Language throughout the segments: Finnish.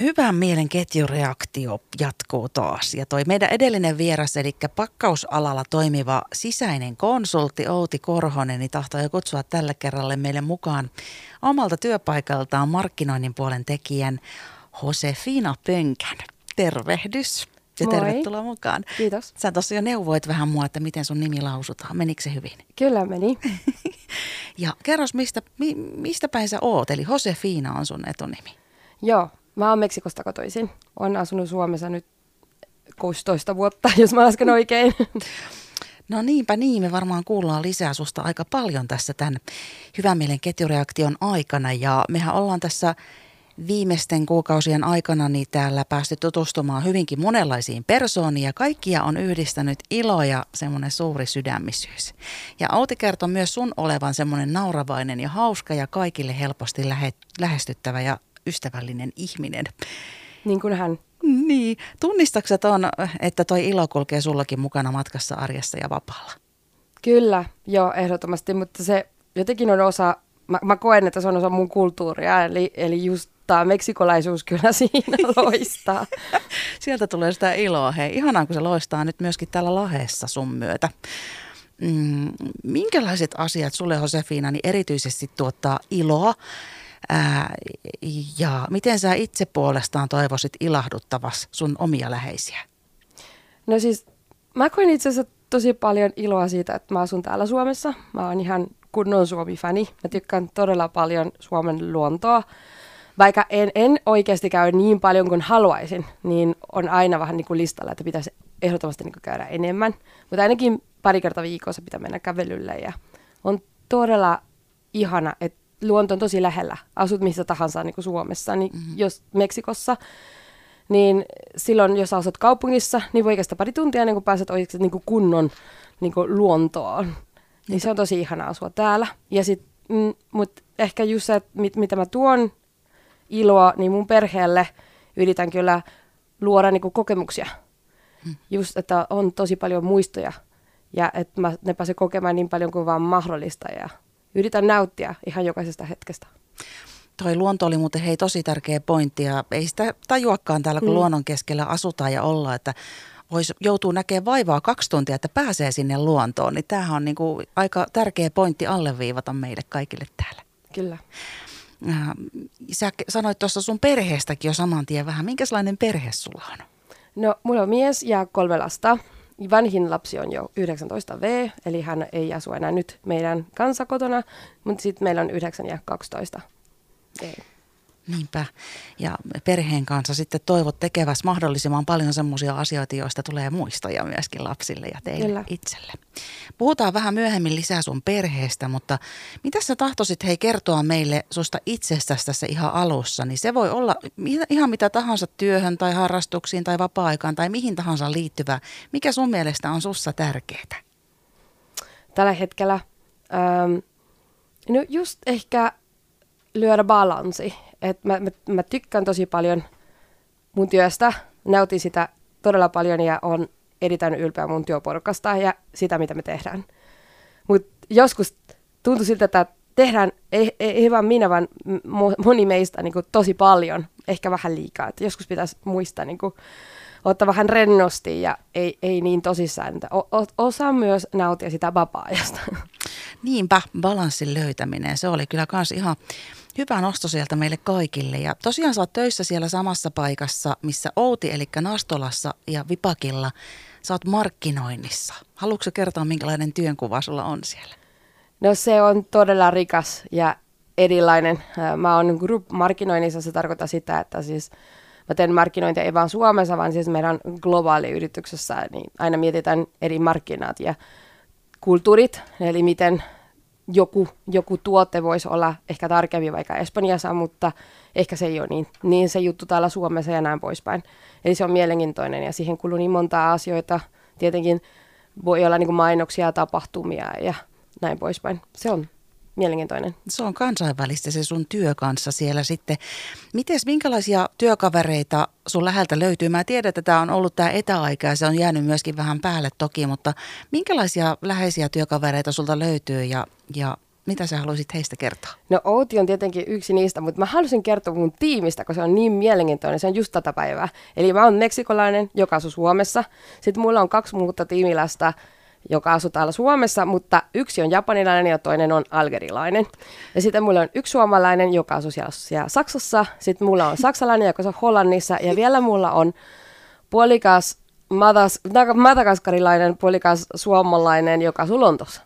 hyvän mielen ketjureaktio jatkuu taas. Ja toi meidän edellinen vieras, eli pakkausalalla toimiva sisäinen konsultti Outi Korhonen, niin tahtoi kutsua tällä kerralle meille mukaan omalta työpaikaltaan markkinoinnin puolen tekijän Josefina Pönkän. Tervehdys ja Moi. tervetuloa mukaan. Kiitos. Sä tuossa jo neuvoit vähän mua, että miten sun nimi lausutaan. Menikö se hyvin? Kyllä meni. Ja kerros, mistä, mi, mistä päin sä oot? Eli Josefina on sun etunimi. Joo, mä oon Meksikosta kotoisin. Olen asunut Suomessa nyt 16 vuotta, jos mä lasken oikein. No niinpä niin, me varmaan kuullaan lisää susta aika paljon tässä tämän hyvän mielen ketjureaktion aikana ja mehän ollaan tässä viimeisten kuukausien aikana niin täällä päästy tutustumaan hyvinkin monenlaisiin persooniin ja kaikkia on yhdistänyt ilo ja semmoinen suuri sydämisyys. Ja Outi kertoo myös sun olevan semmoinen nauravainen ja hauska ja kaikille helposti lähe, lähestyttävä ja ystävällinen ihminen. niin kuin hän. Niin, tunnistatko ton, että toi ilo kulkee sullakin mukana matkassa arjessa ja vapaalla? Kyllä, joo, ehdottomasti, mutta se jotenkin on osa, mä, mä koen, että se on osa mun kulttuuria, eli, eli just tämä meksikolaisuus kyllä siinä loistaa. Sieltä tulee sitä iloa. Hei, ihanaa kun se loistaa nyt myöskin täällä Laheessa sun myötä. Mm, minkälaiset asiat sulle Josefina niin erityisesti tuottaa iloa? Ää, ja miten sä itse puolestaan toivoisit ilahduttavas sun omia läheisiä? No siis, mä koen itse asiassa tosi paljon iloa siitä, että mä asun täällä Suomessa. Mä oon ihan kunnon Suomi-fani. Mä tykkään todella paljon Suomen luontoa. Vaikka en, en oikeasti käy niin paljon kuin haluaisin, niin on aina vähän niin kuin listalla, että pitäisi ehdottomasti niin kuin käydä enemmän. Mutta ainakin pari kertaa viikossa pitää mennä kävelylle ja on todella ihana, että luonto on tosi lähellä. Asut missä tahansa niin kuin Suomessa, niin mm-hmm. jos Meksikossa, niin silloin jos asut kaupungissa, niin voi kestää pari tuntia ennen kuin pääset oikeasti niin kuin kunnon niin kuin luontoon. Niin se on tosi ihana asua täällä. Ja sit, mm, mut ehkä just se, että mit, mitä mä tuon iloa, niin mun perheelle yritän kyllä luoda niin kuin kokemuksia. Hmm. Just, että on tosi paljon muistoja ja että mä, ne pääsee kokemaan niin paljon kuin vaan mahdollista ja yritän nauttia ihan jokaisesta hetkestä. Toi luonto oli muuten hei tosi tärkeä pointti ja ei sitä tajuakaan täällä, kun mm. luonnon keskellä asutaan ja ollaan, että voisi joutuu näkemään vaivaa kaksi tuntia, että pääsee sinne luontoon. Niin tämähän on niinku aika tärkeä pointti alleviivata meille kaikille täällä. Kyllä. Äh, Sä sanoit tuossa sun perheestäkin jo saman tien vähän. Minkälainen perhe sulla on? No, mulla on mies ja kolme lasta. Vanhin lapsi on jo 19V, eli hän ei asu enää nyt meidän kanssa kotona, mutta sitten meillä on 9 ja 12 V. Niinpä. Ja perheen kanssa sitten toivot tekeväs mahdollisimman paljon semmoisia asioita, joista tulee muistoja myöskin lapsille ja teille Kyllä. itselle. Puhutaan vähän myöhemmin lisää sun perheestä, mutta mitä sä tahtoisit hei kertoa meille susta itsestäsi tässä ihan alussa? Niin se voi olla ihan mitä tahansa työhön tai harrastuksiin tai vapaa-aikaan tai mihin tahansa liittyvää. Mikä sun mielestä on sussa tärkeää? Tällä hetkellä, ähm, no just ehkä lyödä balanssi. Et mä, mä, mä tykkään tosi paljon mun työstä, nautin sitä todella paljon ja on erittäin ylpeä mun työporukasta ja sitä, mitä me tehdään. Mutta joskus tuntuu siltä, että tehdään, ei, ei, ei vaan minä, vaan mo- moni meistä niin kuin, tosi paljon, ehkä vähän liikaa. Et joskus pitäisi muistaa niin kuin, ottaa vähän rennosti ja ei, ei niin tosissaan. O- o- osaa myös nautia sitä vapaa-ajasta. Niinpä, balanssin löytäminen. Se oli kyllä kans ihan hyvä nosto sieltä meille kaikille. Ja tosiaan sä oot töissä siellä samassa paikassa, missä Outi, eli Nastolassa ja Vipakilla. Sä oot markkinoinnissa. Haluatko kertoa, minkälainen työnkuva sulla on siellä? No se on todella rikas ja erilainen. Mä oon group-markkinoinnissa, se tarkoittaa sitä, että siis mä teen markkinointia ei vain Suomessa, vaan siis meidän globaali yrityksessä, niin aina mietitään eri markkinat ja kulttuurit, eli miten joku, joku tuote voisi olla ehkä tarkemmin vaikka Espanjassa, mutta ehkä se ei ole niin, niin se juttu täällä Suomessa ja näin poispäin. Eli se on mielenkiintoinen ja siihen kuluu niin monta asioita. Tietenkin voi olla niin mainoksia, tapahtumia ja näin poispäin. Se on mielenkiintoinen. Se on kansainvälistä se sun työ kanssa siellä sitten. Mites, minkälaisia työkavereita sun läheltä löytyy? Mä tiedän, että tämä on ollut tämä etäaika ja se on jäänyt myöskin vähän päälle toki, mutta minkälaisia läheisiä työkavereita sulta löytyy ja, ja mitä sä haluaisit heistä kertoa? No Outi on tietenkin yksi niistä, mutta mä haluaisin kertoa mun tiimistä, koska se on niin mielenkiintoinen. Se on just tätä päivää. Eli mä oon meksikolainen, joka asuu Suomessa. Sitten mulla on kaksi muuta tiimilästä, joka asuu täällä Suomessa, mutta yksi on japanilainen ja toinen on algerilainen. Ja sitten mulla on yksi suomalainen, joka asuu siellä, siellä Saksassa. Sitten mulla on saksalainen, joka asuu Hollannissa. Ja vielä mulla on puolikas madas, madagaskarilainen, puolikas suomalainen, joka asuu Lontossa.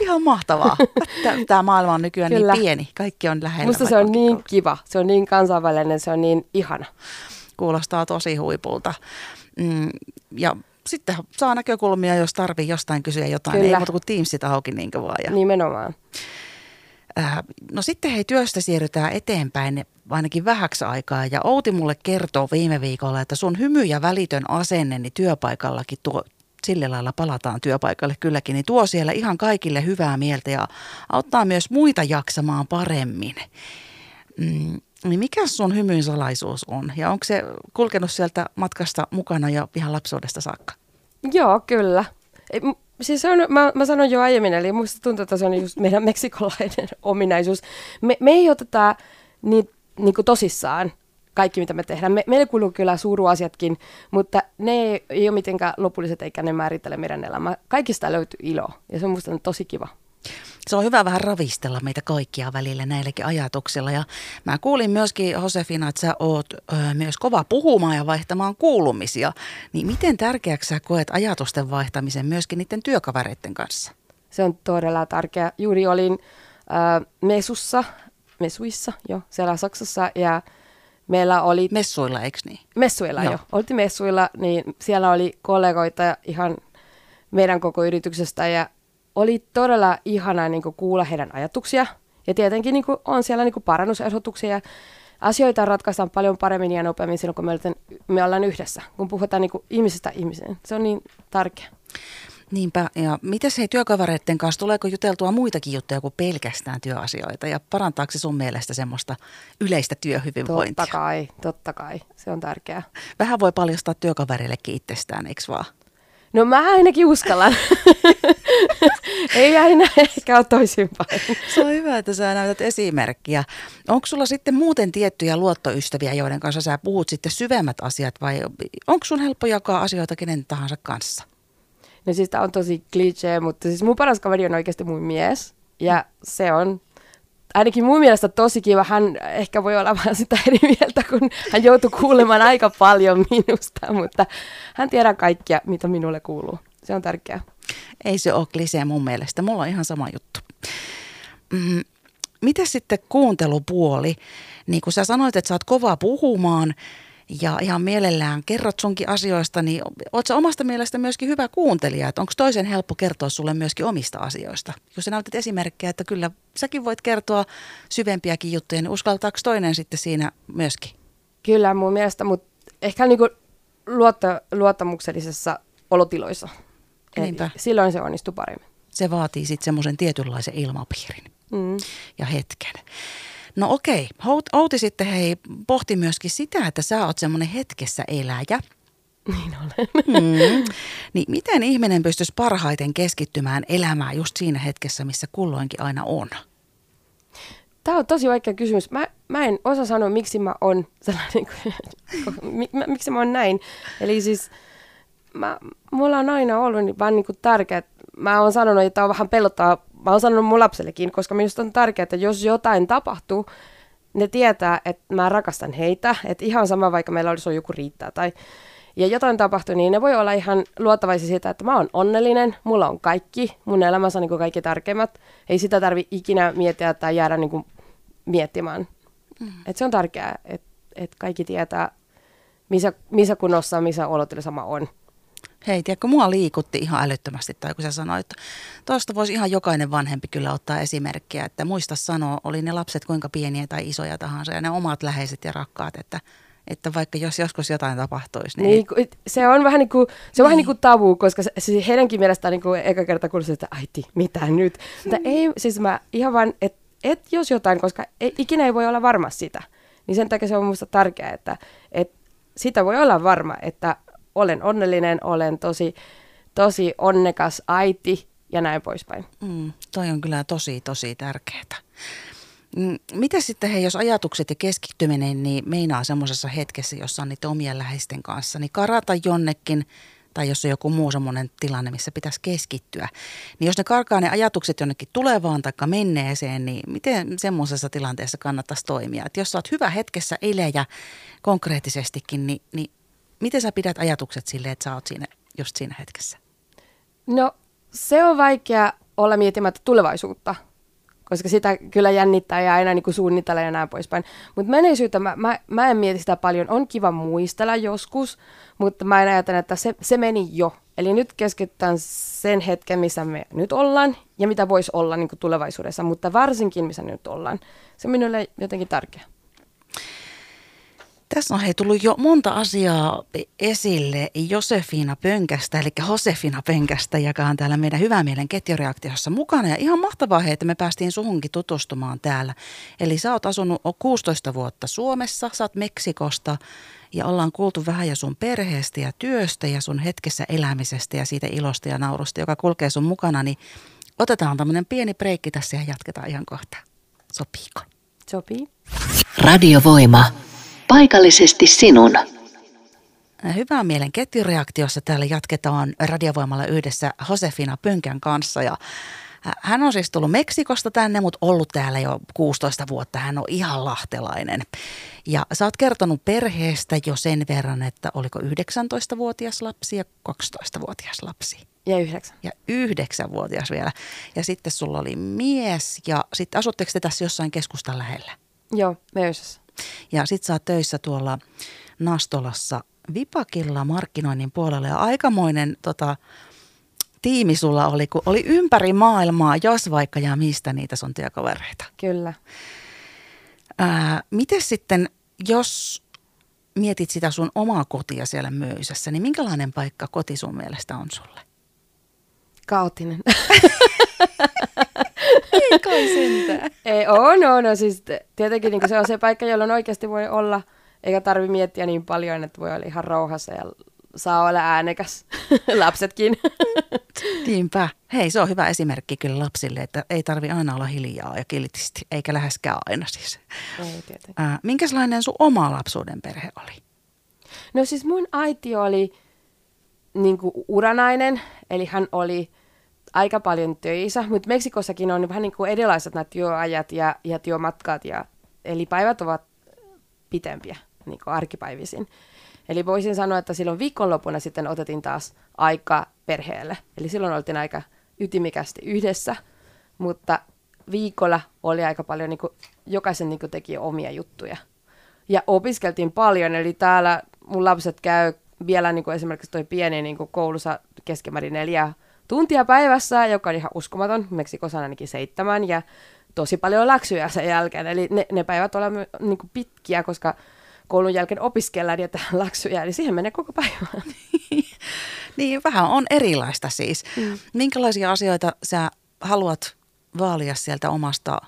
Ihan mahtavaa. Tämä maailma on nykyään niin Kyllä. niin pieni. Kaikki on lähellä. Musta se on niin kiva. Se on niin kansainvälinen, se on niin ihana. Kuulostaa tosi huipulta. Mm, ja sitten saa näkökulmia, jos tarvii jostain kysyä jotain. Kyllä. Ei muuta kuin Teamsit auki niin vaan. Ja... Nimenomaan. Äh, no sitten hei, työstä siirrytään eteenpäin ainakin vähäksi aikaa. Ja Outi mulle kertoo viime viikolla, että sun hymy ja välitön asenne niin työpaikallakin tuo, sillä lailla palataan työpaikalle kylläkin, niin tuo siellä ihan kaikille hyvää mieltä ja auttaa myös muita jaksamaan paremmin. Mm, niin mikä sun hymyn salaisuus on ja onko se kulkenut sieltä matkasta mukana jo ihan lapsuudesta saakka? Joo, kyllä. Siis on, mä, mä sanoin jo aiemmin, eli musta tuntuu, että se on just meidän meksikolainen ominaisuus. Me, me ei oteta niin, niin kuin tosissaan kaikki, mitä me tehdään. Me, meille kuuluu kyllä suuruasiatkin, mutta ne ei, ei ole mitenkään lopulliset eikä ne määrittele meidän elämää. Kaikista löytyy ilo ja se on musta tosi kiva. Se on hyvä vähän ravistella meitä kaikkia välillä näilläkin ajatuksilla. Ja mä kuulin myöskin, Josefina, että sä oot ö, myös kova puhumaan ja vaihtamaan kuulumisia. Niin miten tärkeäksi sä koet ajatusten vaihtamisen myöskin niiden työkavereiden kanssa? Se on todella tärkeä. Juuri olin ö, Mesussa, Mesuissa jo, siellä Saksassa ja meillä oli... Messuilla, eikö niin? Messuilla, joo. jo. Oltiin messuilla, niin siellä oli kollegoita ihan meidän koko yrityksestä ja oli todella ihanaa niin kuin, kuulla heidän ajatuksia. Ja tietenkin niin kuin, on siellä niin kuin, parannusehdotuksia ja asioita ratkaistaan paljon paremmin ja nopeammin silloin, kun me ollaan, me ollaan yhdessä, kun puhutaan niin kuin, ihmisestä ihmiseen. Se on niin tärkeä. Niinpä, ja miten se työkavereiden kanssa, tuleeko juteltua muitakin juttuja kuin pelkästään työasioita, ja parantaako se sun mielestä semmoista yleistä työhyvinvointia? Totta kai, totta kai, se on tärkeää. Vähän voi paljastaa työkavereillekin itsestään, eikö vaan? No mä ainakin uskallan. Ei aina ehkä ole toisinpäin. Se on hyvä, että sä näytät esimerkkiä. Onko sulla sitten muuten tiettyjä luottoystäviä, joiden kanssa sä puhut sitten syvemmät asiat vai onko sun helppo jakaa asioita kenen tahansa kanssa? No siis tää on tosi klisee, mutta siis mun paras kaveri on oikeasti mun mies. Ja se on ainakin mun mielestä tosi kiva. Hän ehkä voi olla vähän sitä eri mieltä, kun hän joutuu kuulemaan aika paljon minusta, mutta hän tiedää kaikkia, mitä minulle kuuluu. Se on tärkeää. Ei se ole klisee mun mielestä. Mulla on ihan sama juttu. Mm, miten sitten kuuntelupuoli? Niin kuin sä sanoit, että sä oot kova puhumaan, ja ihan mielellään kerrot sunkin asioista, niin oot sä omasta mielestä myöskin hyvä kuuntelija, että onko toisen helppo kertoa sulle myöskin omista asioista? Jos sä näytät esimerkkejä, että kyllä säkin voit kertoa syvempiäkin juttuja, niin uskaltaako toinen sitten siinä myöskin? Kyllä mun mielestä, mutta ehkä niinku luotto, luottamuksellisessa olotiloissa. Niinpä. Silloin se onnistuu paremmin. Se vaatii sitten semmoisen tietynlaisen ilmapiirin mm. ja hetken. No okei, Outi sitten hei pohti myöskin sitä, että sä oot semmoinen hetkessä eläjä. Niin olen. Mm. Niin miten ihminen pystyisi parhaiten keskittymään elämään just siinä hetkessä, missä kulloinkin aina on? Tämä on tosi vaikea kysymys. Mä, mä en osaa sanoa, miksi mä oon sellainen, miksi mä oon näin. Eli siis mä, mulla on aina ollut niin vaan niin kuin tärkeää. Mä oon sanonut, että on vähän pelottaa mä oon sanonut mun lapsellekin, koska minusta on tärkeää, että jos jotain tapahtuu, ne tietää, että mä rakastan heitä, että ihan sama vaikka meillä olisi joku riittää tai ja jotain tapahtuu, niin ne voi olla ihan luottavaisia siitä, että mä oon onnellinen, mulla on kaikki, mun elämässä on niin kaikki tärkeimmät. Ei sitä tarvi ikinä miettiä tai jäädä niin kuin miettimään. Mm. Et se on tärkeää, että et kaikki tietää, missä, missä kunnossa, missä olotilassa mä oon. Hei, tiedätkö, mua liikutti ihan älyttömästi, tai kun sä sanoit, että tuosta voisi ihan jokainen vanhempi kyllä ottaa esimerkkiä, että muista sanoa, oli ne lapset kuinka pieniä tai isoja tahansa, ja ne omat läheiset ja rakkaat, että että vaikka jos joskus jotain tapahtuisi. Niin, niin se on vähän niin kuin, se on niin. vähän niin kuin tabu, koska se, se heidänkin mielestään niin kuin eka kerta kuulisi, että äiti, mitä nyt? Mutta ei, siis mä ihan vaan, että et jos jotain, koska ei, ikinä ei voi olla varma sitä. Niin sen takia se on minusta tärkeää, että, että sitä voi olla varma, että olen onnellinen, olen tosi, tosi onnekas äiti ja näin poispäin. Mm, toi on kyllä tosi, tosi tärkeää. Mm, Miten sitten hei, jos ajatukset ja keskittyminen niin meinaa semmoisessa hetkessä, jossa on niitä omien läheisten kanssa, niin karata jonnekin tai jos on joku muu semmoinen tilanne, missä pitäisi keskittyä, niin jos ne karkaa ne ajatukset jonnekin tulevaan tai menneeseen, niin miten semmoisessa tilanteessa kannattaisi toimia? Et jos sä oot hyvä hetkessä eilen ja konkreettisestikin, niin, niin miten sä pidät ajatukset silleen, että sä oot siinä, just siinä hetkessä? No se on vaikea olla miettimättä tulevaisuutta, koska sitä kyllä jännittää ja aina niin kuin suunnitella ja näin poispäin. Mutta menneisyyttä mä, mä, mä en mieti sitä paljon. On kiva muistella joskus, mutta mä en ajattele, että se, se meni jo. Eli nyt keskitytään sen hetken, missä me nyt ollaan ja mitä voisi olla niin kuin tulevaisuudessa, mutta varsinkin missä nyt ollaan. Se on minulle jotenkin tärkeä. Tässä on hei tullut jo monta asiaa esille Josefina Pönkästä, eli Josefina Pönkästä, joka on täällä meidän Hyvää mielen ketjureaktiossa mukana. Ja ihan mahtavaa hei, että me päästiin suhunkin tutustumaan täällä. Eli sä oot asunut 16 vuotta Suomessa, sä oot Meksikosta ja ollaan kuultu vähän jo sun perheestä ja työstä ja sun hetkessä elämisestä ja siitä ilosta ja naurusta, joka kulkee sun mukana, niin otetaan tämmöinen pieni breikki tässä ja jatketaan ihan kohta. Sopiiko? Sopii. Radiovoima. Paikallisesti sinun. Hyvää mielen ketjureaktiossa täällä jatketaan radiovoimalla yhdessä Josefina Pönkän kanssa ja hän on siis tullut Meksikosta tänne, mutta ollut täällä jo 16 vuotta. Hän on ihan lahtelainen. Ja sä oot kertonut perheestä jo sen verran, että oliko 19-vuotias lapsi ja 12-vuotias lapsi. Ja yhdeksän. Ja yhdeksänvuotias vielä. Ja sitten sulla oli mies ja sitten asutteko te tässä jossain keskustan lähellä? Joo, Möysössä. Ja sit sä oot töissä tuolla Nastolassa Vipakilla markkinoinnin puolella ja aikamoinen tota, tiimi sulla oli, kun oli ympäri maailmaa, jos vaikka ja mistä niitä sun työkavereita. Kyllä. Ää, miten sitten, jos mietit sitä sun omaa kotia siellä Möysössä, niin minkälainen paikka koti sun mielestä on sulle? Kaoottinen. Ei kai sentään. Ei, on, on, on. Siis tietenkin niin se on se paikka, jolloin oikeasti voi olla, eikä tarvi miettiä niin paljon, että voi olla ihan rauhassa ja saa olla äänekäs. Lapsetkin. Niinpä. Hei, se on hyvä esimerkki kyllä lapsille, että ei tarvi aina olla hiljaa ja kiltisti, eikä läheskään aina siis. Ei tietenkin. Ää, minkälainen sun oma lapsuuden perhe oli? No siis mun äiti oli niin kuin uranainen, eli hän oli aika paljon töissä, mutta Meksikossakin on vähän niin kuin erilaiset nämä työajat ja, ja työmatkat, ja, eli päivät ovat pitempiä niin kuin arkipäivisin. Eli voisin sanoa, että silloin viikonloppuna sitten otettiin taas aika perheelle. Eli silloin oltiin aika ytimikästi yhdessä, mutta viikolla oli aika paljon, niin kuin, jokaisen niin kuin, teki omia juttuja. Ja opiskeltiin paljon, eli täällä mun lapset käy vielä niin kuin esimerkiksi toi pieni niin kuin koulussa keskimäärin neljä tuntia päivässä, joka on ihan uskomaton. Meksikossa on ainakin seitsemän ja tosi paljon läksyjä sen jälkeen. Eli ne, ne päivät ovat niin kuin pitkiä, koska koulun jälkeen opiskellaan ja tehdään läksyjä, eli siihen menee koko päivä. niin, vähän on erilaista siis. Mm. Minkälaisia asioita sä haluat vaalia sieltä omasta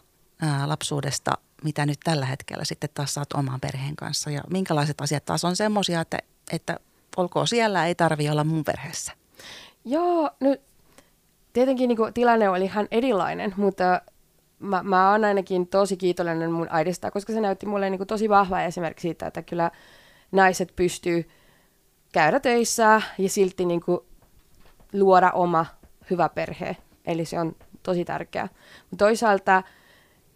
ää, lapsuudesta, mitä nyt tällä hetkellä sitten taas saat oman perheen kanssa? Ja minkälaiset asiat taas on semmoisia, että, että olkoon siellä, ei tarvi olla mun perheessä? Joo, nyt tietenkin niin kuin, tilanne oli ihan erilainen, mutta mä, mä oon ainakin tosi kiitollinen mun äidistä, koska se näytti mulle niin kuin, tosi vahva esimerkki siitä, että kyllä naiset pystyy käydä töissä ja silti niin kuin, luoda oma hyvä perhe. Eli se on tosi tärkeää. Toisaalta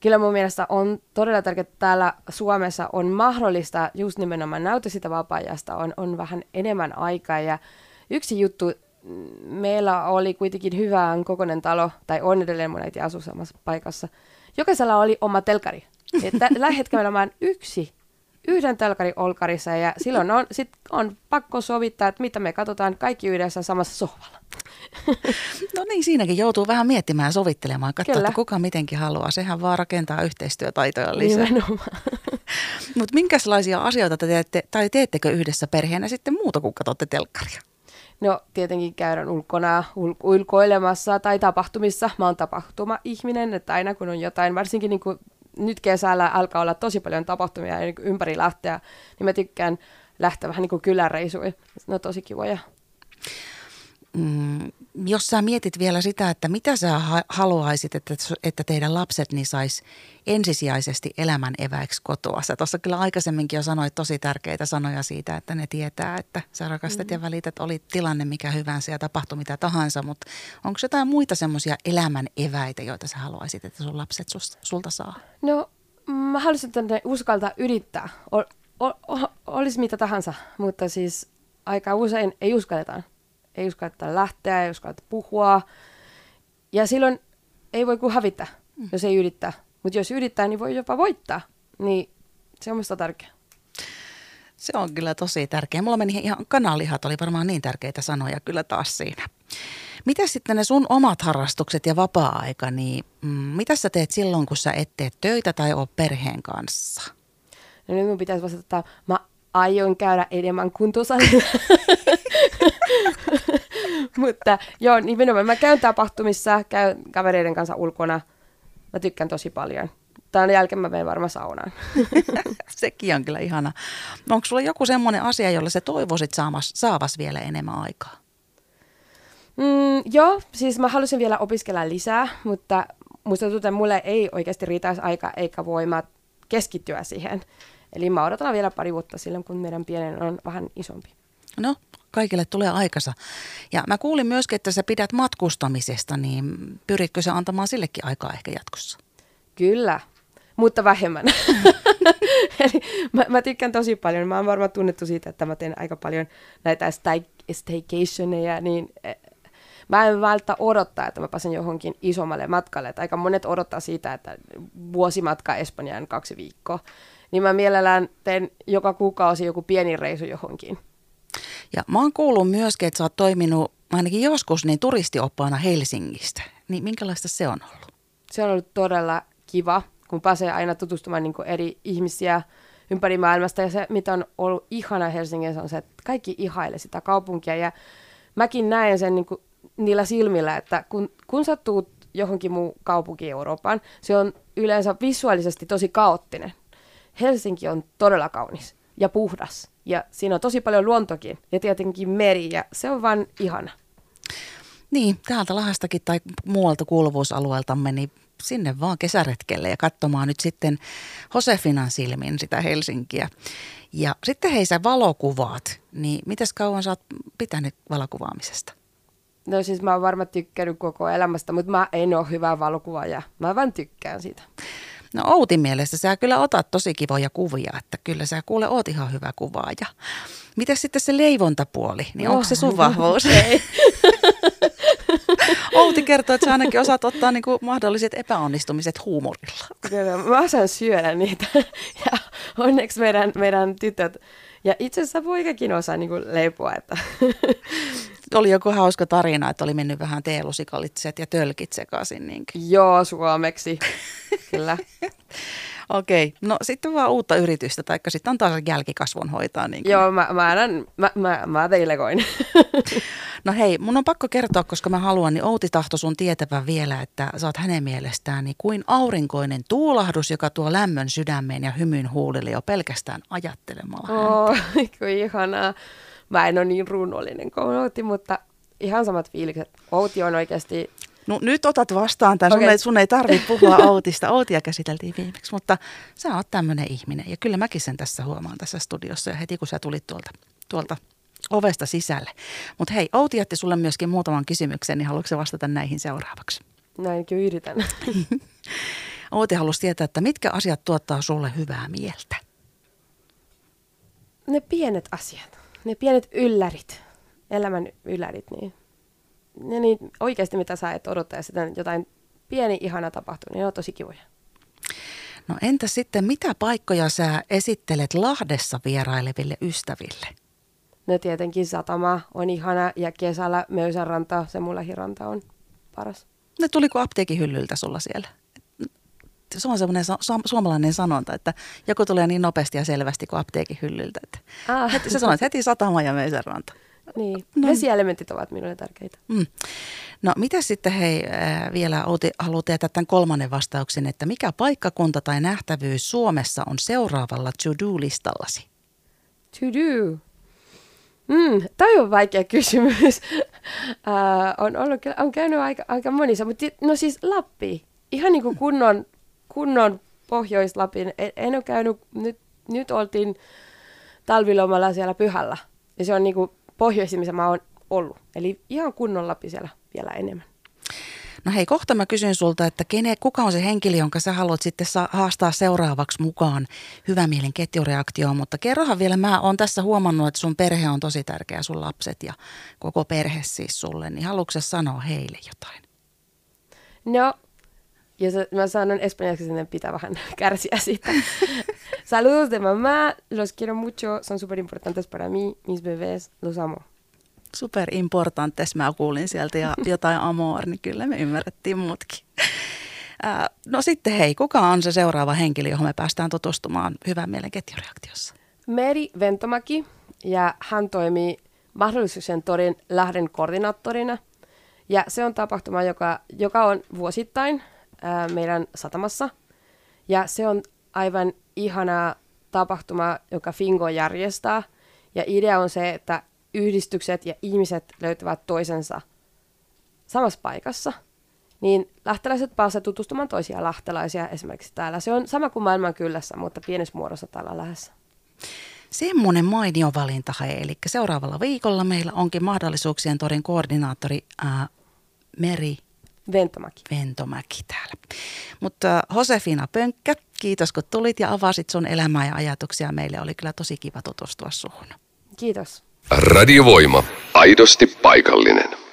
kyllä mun mielestä on todella tärkeää, että täällä Suomessa on mahdollista just nimenomaan näyttää sitä vapaa-ajasta, on, on vähän enemmän aikaa. Ja yksi juttu, meillä oli kuitenkin hyvä kokonen talo, tai on edelleen mun äiti asuu samassa paikassa. Jokaisella oli oma telkari. Tällä hetkellä mä yksi, yhden telkari olkarissa, ja silloin on, sit on pakko sovittaa, että mitä me katsotaan kaikki yhdessä samassa sohvalla. No niin, siinäkin joutuu vähän miettimään ja sovittelemaan, katsoa, Kyllä. että kuka mitenkin haluaa. Sehän vaan rakentaa yhteistyötaitoja lisää. Mutta minkälaisia asioita te teette, tai teettekö yhdessä perheenä sitten muuta kuin katsotte telkkaria? No tietenkin käydään ulkona ul- ulkoilemassa tai tapahtumissa. Mä oon tapahtuma-ihminen, että aina kun on jotain, varsinkin niin kuin nyt kesällä alkaa olla tosi paljon tapahtumia niin ympäri lähteä, niin mä tykkään lähteä vähän niin kuin kyläreisuihin. Ne on tosi kivoja. Mm, jos sä mietit vielä sitä, että mitä sä ha- haluaisit, että, että teidän lapset niin sais ensisijaisesti elämän eväiksi kotoa. Sä tuossa kyllä aikaisemminkin jo sanoit tosi tärkeitä sanoja siitä, että ne tietää, että sä rakastat mm-hmm. ja välität, oli tilanne mikä hyvänsä ja tapahtui mitä tahansa, mutta onko jotain muita semmoisia elämän eväitä, joita sä haluaisit, että sun lapset sus, sulta saa? No, mä haluaisin, että ne uskaltaa yrittää. Ol, ol, ol, olisi mitä tahansa, mutta siis aika usein ei uskalleta ei uskalleta lähteä, ei uskalleta puhua. Ja silloin ei voi kuin hävitä, mm. jos ei yrittää. Mutta jos yrittää, niin voi jopa voittaa. Niin se on minusta tärkeää. Se on kyllä tosi tärkeä. Mulla meni ihan kanalihat, oli varmaan niin tärkeitä sanoja kyllä taas siinä. Mitä sitten ne sun omat harrastukset ja vapaa-aika, niin mm, mitä sä teet silloin, kun sä et tee töitä tai ole perheen kanssa? No nyt mun pitäisi vastata, että mä aion käydä enemmän kuntosalilla. Mutta joo, nimenomaan mä käyn tapahtumissa, käyn kavereiden kanssa ulkona. Mä tykkään tosi paljon. Tämän jälkeen mä menen varmaan saunaan. Sekin on kyllä ihana. Onko sulla joku semmoinen asia, jolla sä toivoisit saavas, saavas vielä enemmän aikaa? Mm, joo, siis mä halusin vielä opiskella lisää, mutta musta tuntuu, että mulle ei oikeasti riitäisi aika eikä voima keskittyä siihen. Eli mä odotan vielä pari vuotta silloin, kun meidän pienen on vähän isompi. No, kaikille tulee aikansa. Ja mä kuulin myöskin, että sä pidät matkustamisesta, niin pyritkö sä antamaan sillekin aikaa ehkä jatkossa? Kyllä, mutta vähemmän. Eli mä, mä tykkään tosi paljon. Mä oon varmaan tunnettu siitä, että mä teen aika paljon näitä staycationeja, niin eh, mä en välttä odottaa, että mä pääsen johonkin isommalle matkalle. Että aika monet odottaa siitä, että vuosimatka Espanjaan kaksi viikkoa. Niin mä mielellään teen joka kuukausi joku pieni reisu johonkin. Ja mä oon kuullut myöskin, että sä oot toiminut ainakin joskus niin turistioppaana Helsingistä. Niin minkälaista se on ollut? Se on ollut todella kiva, kun pääsee aina tutustumaan niin eri ihmisiä ympäri maailmasta. Ja se, mitä on ollut ihana Helsingissä, on se, että kaikki ihaile sitä kaupunkia. Ja mäkin näen sen niin niillä silmillä, että kun, kun sä tuut johonkin muu kaupunki Euroopan, se on yleensä visuaalisesti tosi kaoottinen. Helsinki on todella kaunis ja puhdas. Ja siinä on tosi paljon luontokin ja tietenkin meri ja se on vaan ihana. Niin, täältä Lahastakin tai muualta kuuluvuusalueeltamme, niin sinne vaan kesäretkelle ja katsomaan nyt sitten Josefinan silmin sitä Helsinkiä. Ja sitten hei sä valokuvaat, niin mitäs kauan sä oot pitänyt valokuvaamisesta? No siis mä oon varmaan tykkännyt koko elämästä, mutta mä en ole hyvä valokuvaaja. Mä vaan tykkään siitä. No Outin mielestä sä kyllä otat tosi kivoja kuvia, että kyllä sä kuule oot ihan hyvä kuvaaja. Mitä sitten se leivontapuoli, niin no. onko se sun vahvuus? Ei. Outi kertoo, että sä ainakin osaat ottaa niinku mahdolliset epäonnistumiset huumorilla. Kyllä, mä osaan syödä niitä. Ja onneksi meidän, meidän tytöt ja itse asiassa poikakin osaa niinku leipoa. Että. Oli joku hauska tarina, että oli mennyt vähän teelusikalitset ja tölkit sekaisin. Niin Joo, suomeksi. Kyllä. Okei, okay. no sitten vaan uutta yritystä, tai sitten on taas jälkikasvun hoitaa. Niin Joo, mä, mä, annan, mä, mä, mä delegoin. no hei, mun on pakko kertoa, koska mä haluan, niin Outi tahto sun tietävän vielä, että sä oot hänen mielestään niin kuin aurinkoinen tuulahdus, joka tuo lämmön sydämeen ja hymyn huulille jo pelkästään ajattelemalla Oh, kuin ihanaa. Mä en ole niin runollinen kuin Outi, mutta ihan samat fiilikset. Outi on oikeasti No, nyt otat vastaan tämän. Okay. Sun, ei, sun ei tarvitse puhua Outista. Outia käsiteltiin viimeksi, mutta sä oot tämmöinen ihminen. Ja kyllä mäkin sen tässä huomaan tässä studiossa ja heti kun sä tulit tuolta, tuolta ovesta sisälle. Mutta hei, Outi jätti sulle myöskin muutaman kysymyksen, niin haluatko vastata näihin seuraavaksi? Näin kyllä yritän. Outi halusi tietää, että mitkä asiat tuottaa sulle hyvää mieltä? Ne pienet asiat, ne pienet yllärit, elämän yllärit, niin ne niin oikeasti mitä sä et odottaa ja sitten jotain pieni ihana tapahtuu, niin ne on tosi kivoja. No entä sitten, mitä paikkoja sä esittelet Lahdessa vieraileville ystäville? No tietenkin satama on ihana ja kesällä Möysänranta, se mulla hiranta on paras. Ne tuliko apteekin hyllyltä sulla siellä? Se on semmoinen su- suomalainen sanonta, että joku tulee niin nopeasti ja selvästi kuin apteekin hyllyltä. Että ah. heti, sä sanoit heti satama ja Möysänranta. Niin, no. vesielementit ovat minulle tärkeitä. Mm. No mitä sitten hei äh, vielä Outi haluaa tietää tämän kolmannen vastauksen, että mikä paikkakunta tai nähtävyys Suomessa on seuraavalla to-do-listallasi? To-do? Mm, toi on vaikea kysymys. uh, on, ollut, on käynyt aika, aika monissa, mutta no siis Lappi. Ihan niin kuin kunnon, kunnon Pohjois-Lapin. En, en ole käynyt, nyt, nyt oltiin talvilomalla siellä pyhällä. Ja se on niin kuin pohjoisin, missä mä oon ollut. Eli ihan kunnon Lappi siellä vielä enemmän. No hei, kohta mä kysyn sulta, että kene, kuka on se henkilö, jonka sä haluat sitten saa, haastaa seuraavaksi mukaan hyvä mielen ketjureaktioon, mutta kerrohan vielä, mä oon tässä huomannut, että sun perhe on tosi tärkeä, sun lapset ja koko perhe siis sulle, niin haluatko sanoa heille jotain? No, ja se, mä sanon espanjaksi, että pitää vähän kärsiä siitä. Saludos de mamá, los quiero mucho, son súper importantes para mí, mis bebés, los amo super importantes mä kuulin sieltä ja jotain amor, niin kyllä me ymmärrettiin muutkin. No sitten hei, kuka on se seuraava henkilö, johon me päästään tutustumaan hyvän mielen ketjureaktiossa? Meri Ventomaki ja hän toimii mahdollisuuksien torin lähden koordinaattorina. Ja se on tapahtuma, joka, joka on vuosittain ää, meidän satamassa. Ja se on aivan ihana tapahtuma, joka Fingo järjestää. Ja idea on se, että yhdistykset ja ihmiset löytävät toisensa samassa paikassa, niin lähteläiset pääsevät tutustumaan toisia lähteläisiä esimerkiksi täällä. Se on sama kuin maailman kyllässä, mutta pienessä muodossa täällä lähes. Semmoinen mainio valinta, hei. Eli seuraavalla viikolla meillä onkin mahdollisuuksien torin koordinaattori ää, Meri Ventomäki. Ventomäki täällä. Mutta Josefina Pönkkä, kiitos kun tulit ja avasit sun elämää ja ajatuksia meille. Oli kyllä tosi kiva tutustua suhun. Kiitos. Radiovoima. Aidosti paikallinen.